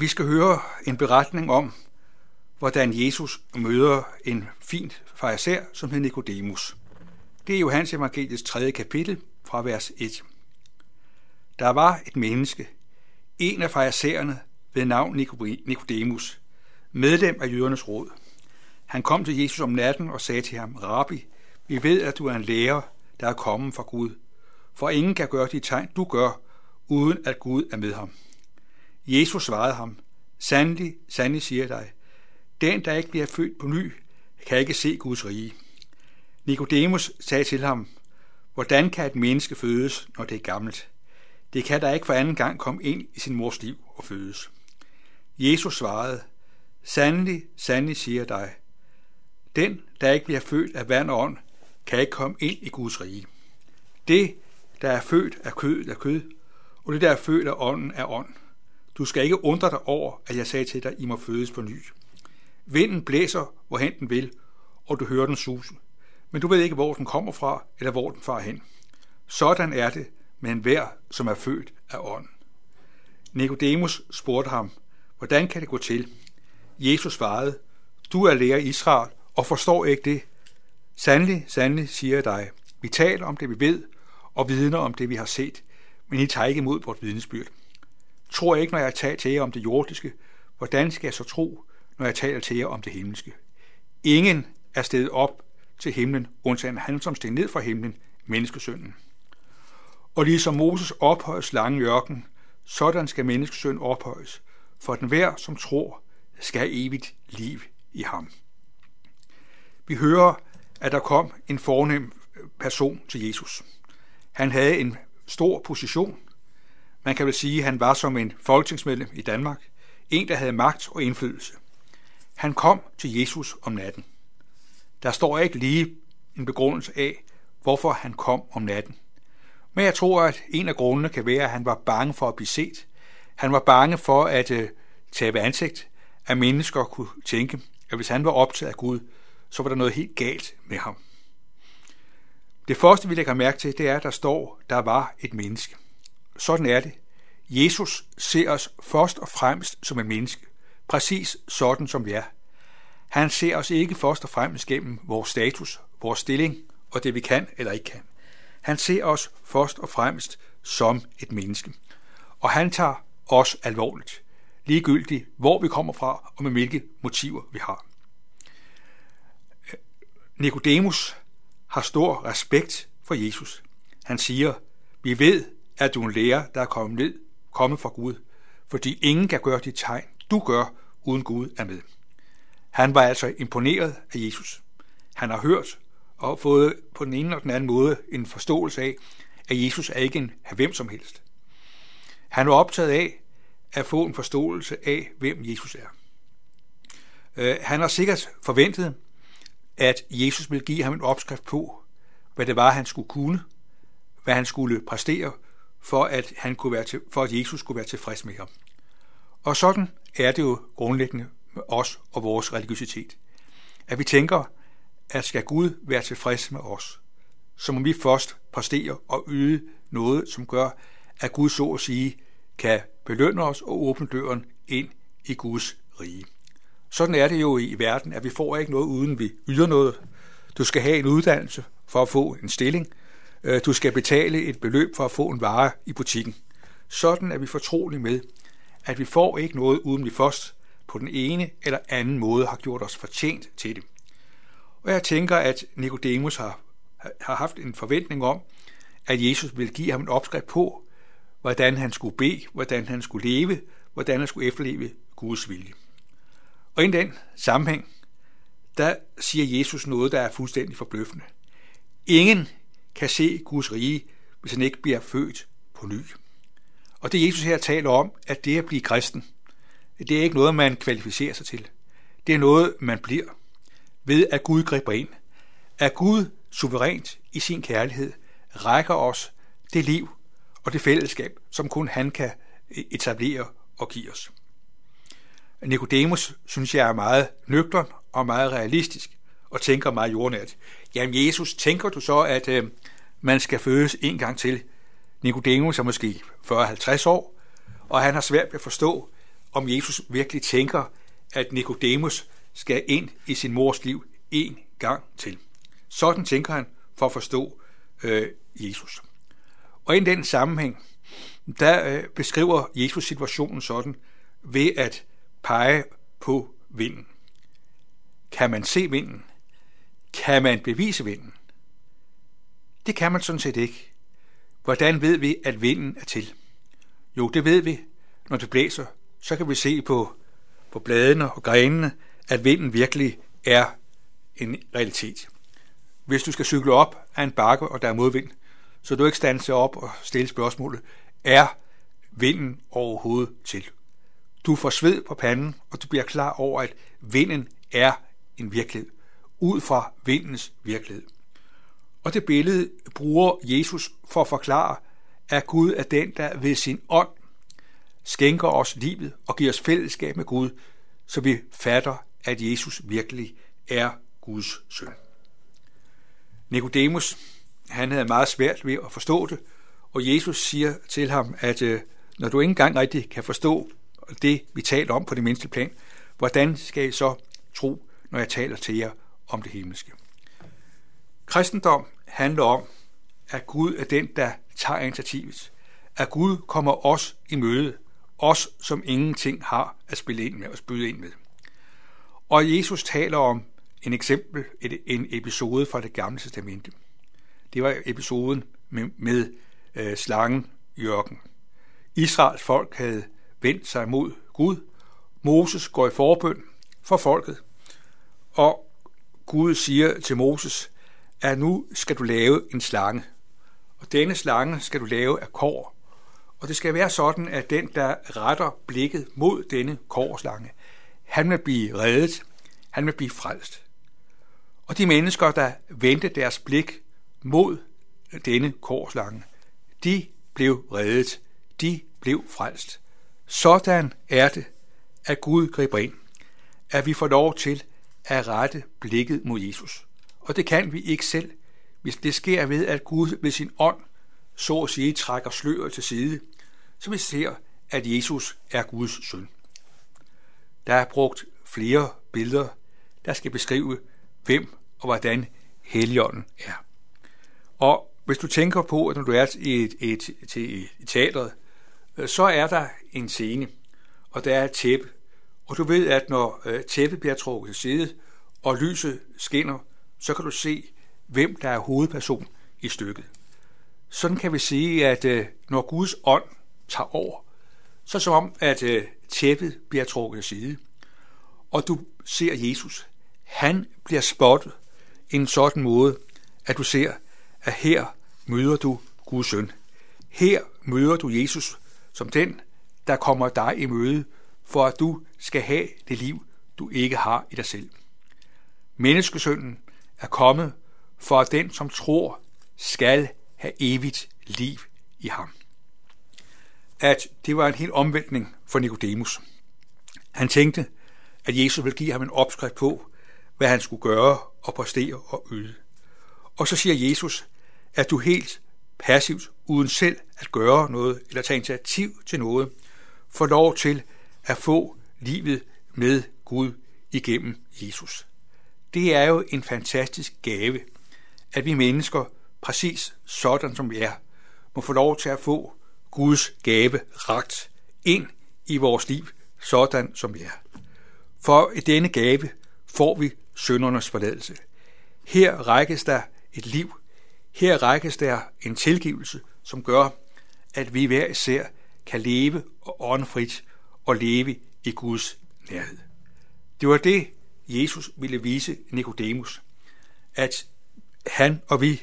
Vi skal høre en beretning om, hvordan Jesus møder en fint fariser, som hedder Nikodemus. Det er Johannes evangeliets tredje kapitel fra vers 1. Der var et menneske, en af farisæerne ved navn Nikodemus, medlem af jødernes råd. Han kom til Jesus om natten og sagde til ham, Rabbi, vi ved, at du er en lærer, der er kommet fra Gud, for ingen kan gøre de tegn, du gør, uden at Gud er med ham. Jesus svarede ham, Sandelig, sandelig siger dig, den, der ikke bliver født på ny, kan ikke se Guds rige. Nikodemus sagde til ham, Hvordan kan et menneske fødes, når det er gammelt? Det kan der ikke for anden gang komme ind i sin mors liv og fødes. Jesus svarede, Sandelig, sandelig siger dig, den, der ikke bliver født af vand og ånd, kan ikke komme ind i Guds rige. Det, der er født af kød, er kød, og det, der er født af ånden, er ånd. Du skal ikke undre dig over, at jeg sagde til dig, I må fødes på ny. Vinden blæser, hvorhen den vil, og du hører den suse. Men du ved ikke, hvor den kommer fra, eller hvor den farer hen. Sådan er det med enhver, som er født af ånden. Nikodemus spurgte ham, hvordan kan det gå til? Jesus svarede, du er lærer i Israel og forstår ikke det. Sandelig, sandelig, siger jeg dig, vi taler om det, vi ved, og vidner om det, vi har set, men I tager ikke imod vores vidnesbyrd. Tror jeg ikke, når jeg taler til jer om det jordiske, hvordan skal jeg så tro, når jeg taler til jer om det himmelske? Ingen er steget op til himlen, undtagen han, som steg ned fra himlen, menneskesønnen. Og ligesom Moses ophøjes lange ørken, sådan skal menneskesøn ophøjes, for den hver, som tror, skal have evigt liv i ham. Vi hører, at der kom en fornem person til Jesus. Han havde en stor position. Man kan vel sige, at han var som en folketingsmedlem i Danmark. En, der havde magt og indflydelse. Han kom til Jesus om natten. Der står ikke lige en begrundelse af, hvorfor han kom om natten. Men jeg tror, at en af grundene kan være, at han var bange for at blive set. Han var bange for at øh, tabe ansigt, at mennesker kunne tænke, at hvis han var optaget af Gud, så var der noget helt galt med ham. Det første, vi lægger mærke til, det er, at der står, der var et menneske. Sådan er det. Jesus ser os først og fremmest som et menneske, præcis sådan som vi er. Han ser os ikke først og fremmest gennem vores status, vores stilling og det vi kan eller ikke kan. Han ser os først og fremmest som et menneske. Og han tager os alvorligt, ligegyldigt hvor vi kommer fra og med hvilke motiver vi har. Nikodemus har stor respekt for Jesus. Han siger, vi ved, at du er en lærer, der er kommet ned, kommet fra Gud, fordi ingen kan gøre de tegn, du gør, uden Gud er med. Han var altså imponeret af Jesus. Han har hørt og fået på den ene og den anden måde en forståelse af, at Jesus er ikke en hvem som helst. Han var optaget af at få en forståelse af, hvem Jesus er. Øh, han har sikkert forventet, at Jesus ville give ham en opskrift på, hvad det var, han skulle kunne, hvad han skulle præstere, for at, han kunne være til, for at Jesus skulle være tilfreds med ham. Og sådan er det jo grundlæggende med os og vores religiøsitet. At vi tænker, at skal Gud være tilfreds med os, så må vi først præstere og yde noget, som gør, at Gud så at sige kan belønne os og åbne døren ind i Guds rige. Sådan er det jo i verden, at vi får ikke noget, uden vi yder noget. Du skal have en uddannelse for at få en stilling. Øh, du skal betale et beløb for at få en vare i butikken. Sådan er vi fortrolige med, at vi får ikke noget, uden vi først på den ene eller anden måde har gjort os fortjent til det. Og jeg tænker, at Nikodemus har, har haft en forventning om, at Jesus vil give ham en opskrift på, hvordan han skulle bede, hvordan han skulle leve, hvordan han skulle efterleve Guds vilje. Og i den sammenhæng, der siger Jesus noget, der er fuldstændig forbløffende. Ingen kan se Guds rige, hvis han ikke bliver født på ny. Og det Jesus her taler om, at det at blive kristen, det er ikke noget, man kvalificerer sig til. Det er noget, man bliver ved, at Gud griber ind. At Gud suverænt i sin kærlighed rækker os det liv og det fællesskab, som kun han kan e- etablere og give os. Nikodemus synes jeg er meget nøgtern og meget realistisk og tænker meget jordnært. Jamen Jesus, tænker du så, at øh, man skal fødes en gang til? Nicodemus er måske 40-50 år, og han har svært ved at forstå, om Jesus virkelig tænker, at Nikodemus skal ind i sin mors liv en gang til. Sådan tænker han for at forstå øh, Jesus. Og i den sammenhæng, der øh, beskriver Jesus situationen sådan ved at pege på vinden. Kan man se vinden? Kan man bevise vinden? Det kan man sådan set ikke. Hvordan ved vi, at vinden er til? Jo, det ved vi, når det blæser. Så kan vi se på, på bladene og grenene, at vinden virkelig er en realitet. Hvis du skal cykle op af en bakke, og der er modvind, så du ikke standser op og stille spørgsmålet, er vinden overhovedet til? Du får sved på panden, og du bliver klar over, at vinden er en virkelighed, ud fra vindens virkelighed. Og det billede bruger Jesus for at forklare, at Gud er den, der ved sin ånd skænker os livet og giver os fællesskab med Gud, så vi fatter, at Jesus virkelig er Guds søn. Nikodemus, han havde meget svært ved at forstå det, og Jesus siger til ham, at øh, når du ikke engang rigtig kan forstå det, vi taler om på det mindste plan, hvordan skal I så tro, når jeg taler til jer om det himmelske? Kristendom handler om, at Gud er den, der tager initiativet. At Gud kommer os i møde, os som ingenting har at spille ind med og spyde ind med. Og Jesus taler om en eksempel, en episode fra det gamle testamente. Det var episoden med, med øh, slangen Jørgen. Israels folk havde vendt sig mod Gud. Moses går i forbøn for folket, og Gud siger til Moses, at nu skal du lave en slange. Og denne slange skal du lave af kår. Og det skal være sådan, at den, der retter blikket mod denne kårslange, han vil blive reddet, han vil blive frelst. Og de mennesker, der vendte deres blik mod denne korslange, de blev reddet, de blev frelst. Sådan er det, at Gud griber ind, at vi får lov til at rette blikket mod Jesus. Og det kan vi ikke selv, hvis det sker ved, at Gud ved sin ånd, så at sige, trækker sløret til side, så vi ser, at Jesus er Guds søn. Der er brugt flere billeder, der skal beskrive, hvem og hvordan Helligånden er. Og hvis du tænker på, at når du er i et, et, til et teateret, så er der en scene, og der er et tæppe. Og du ved, at når øh, tæppet bliver trukket til side, og lyset skinner, så kan du se, hvem der er hovedperson i stykket. Sådan kan vi sige, at øh, når Guds ånd tager over, så som om, at øh, tæppet bliver trukket til side, og du ser Jesus. Han bliver spottet en sådan måde, at du ser, at her møder du Guds søn. Her møder du Jesus som den, der kommer dig i møde, for at du skal have det liv, du ikke har i dig selv. Menneskesønnen er kommet for at den, som tror, skal have evigt liv i ham. At det var en helt omvæltning for Nikodemus. Han tænkte, at Jesus ville give ham en opskrift på, hvad han skulle gøre og præstere og yde. Og så siger Jesus, at du helt passivt, uden selv at gøre noget eller tage initiativ til noget, får lov til at få livet med Gud igennem Jesus. Det er jo en fantastisk gave, at vi mennesker, præcis sådan som vi er, må få lov til at få Guds gave ragt ind i vores liv, sådan som vi er. For i denne gave får vi søndernes forladelse. Her rækkes der et liv. Her rækkes der en tilgivelse, som gør, at vi hver især kan leve og åndfrit og leve i Guds nærhed. Det var det, Jesus ville vise Nikodemus, at han og vi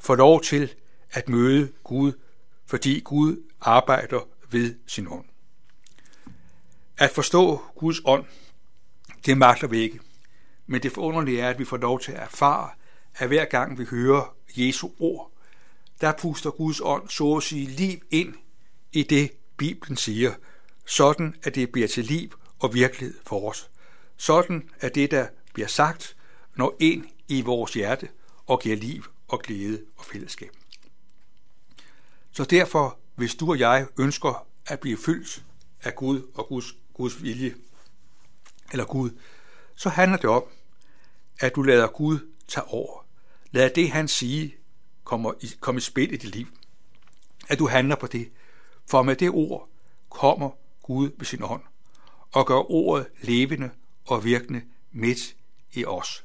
får lov til at møde Gud, fordi Gud arbejder ved sin ånd. At forstå Guds ånd, det magter vi ikke. Men det forunderlige er, at vi får lov til at erfare, at hver gang vi hører Jesu ord, der puster Guds ånd så at sige liv ind i det, Bibelen siger, sådan at det bliver til liv og virkelighed for os. Sådan at det, der bliver sagt, når ind i vores hjerte og giver liv og glæde og fællesskab. Så derfor, hvis du og jeg ønsker at blive fyldt af Gud og Guds Guds vilje, eller Gud, så handler det om, at du lader Gud tage over. Lad det, han siger, komme i, komme i spil i dit liv. At du handler på det. For med det ord kommer Gud ved sin ånd og gør ordet levende og virkende midt i os.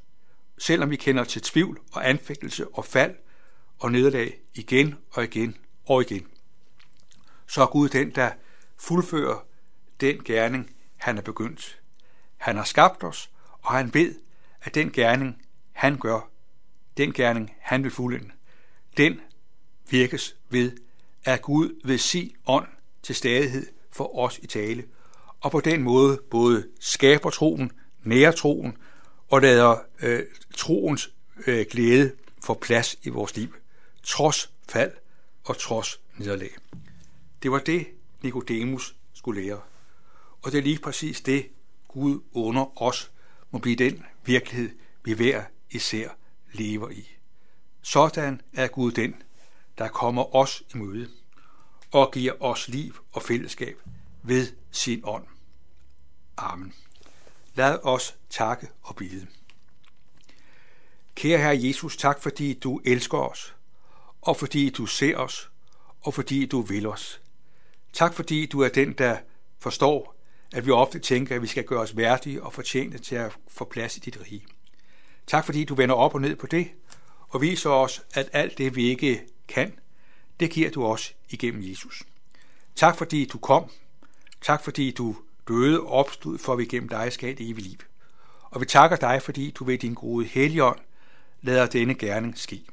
Selvom vi kender til tvivl og anfægtelse og fald og nederlag igen og igen og igen, så er Gud den, der fuldfører den gerning, han er begyndt. Han har skabt os, og han ved, at den gerning, han gør, den gerning, han vil fuldende, den virkes ved, at Gud ved sin ånd til stadighed for os i tale, og på den måde både skaber troen, nærer troen og lader øh, troens øh, glæde få plads i vores liv, trods fald og trods nederlag. Det var det, Nikodemus skulle lære. Og det er lige præcis det, Gud under os må blive den virkelighed, vi hver især lever i. Sådan er Gud den, der kommer os i møde og giver os liv og fællesskab ved sin ånd. Amen. Lad os takke og bide. Kære Herre Jesus, tak fordi du elsker os, og fordi du ser os, og fordi du vil os. Tak fordi du er den, der forstår, at vi ofte tænker, at vi skal gøre os værdige og fortjente til at få plads i dit rige. Tak fordi du vender op og ned på det, og viser os, at alt det, vi ikke kan, det giver du os igennem Jesus. Tak fordi du kom. Tak fordi du døde og opstod, for at vi gennem dig skal et evigt liv. Og vi takker dig, fordi du ved din gode helligånd lader denne gerning ske.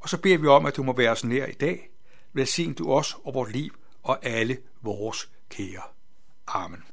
Og så beder vi om, at du må være os nær i dag. Velsign du os og vort liv og alle vores kære. Amen.